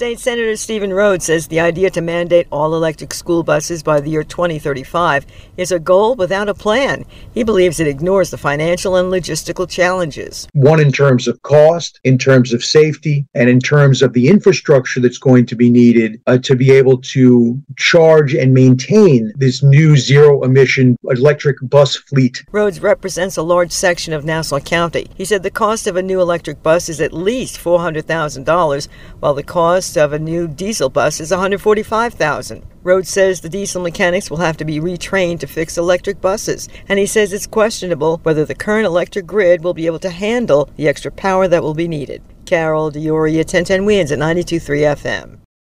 State Senator Steven Rhoads says the idea to mandate all electric school buses by the year 2035 is a goal without a plan. He believes it ignores the financial and logistical challenges. One, in terms of cost, in terms of safety, and in terms of the infrastructure that's going to be needed uh, to be able to charge and maintain this new zero emission electric bus fleet. Rhoads represents a large section of Nassau County. He said the cost of a new electric bus is at least $400,000, while the cost of a new diesel bus is 145,000. Rhoads says the diesel mechanics will have to be retrained to fix electric buses, and he says it's questionable whether the current electric grid will be able to handle the extra power that will be needed. Carol D'Auria, 1010 Wins at 92.3 FM.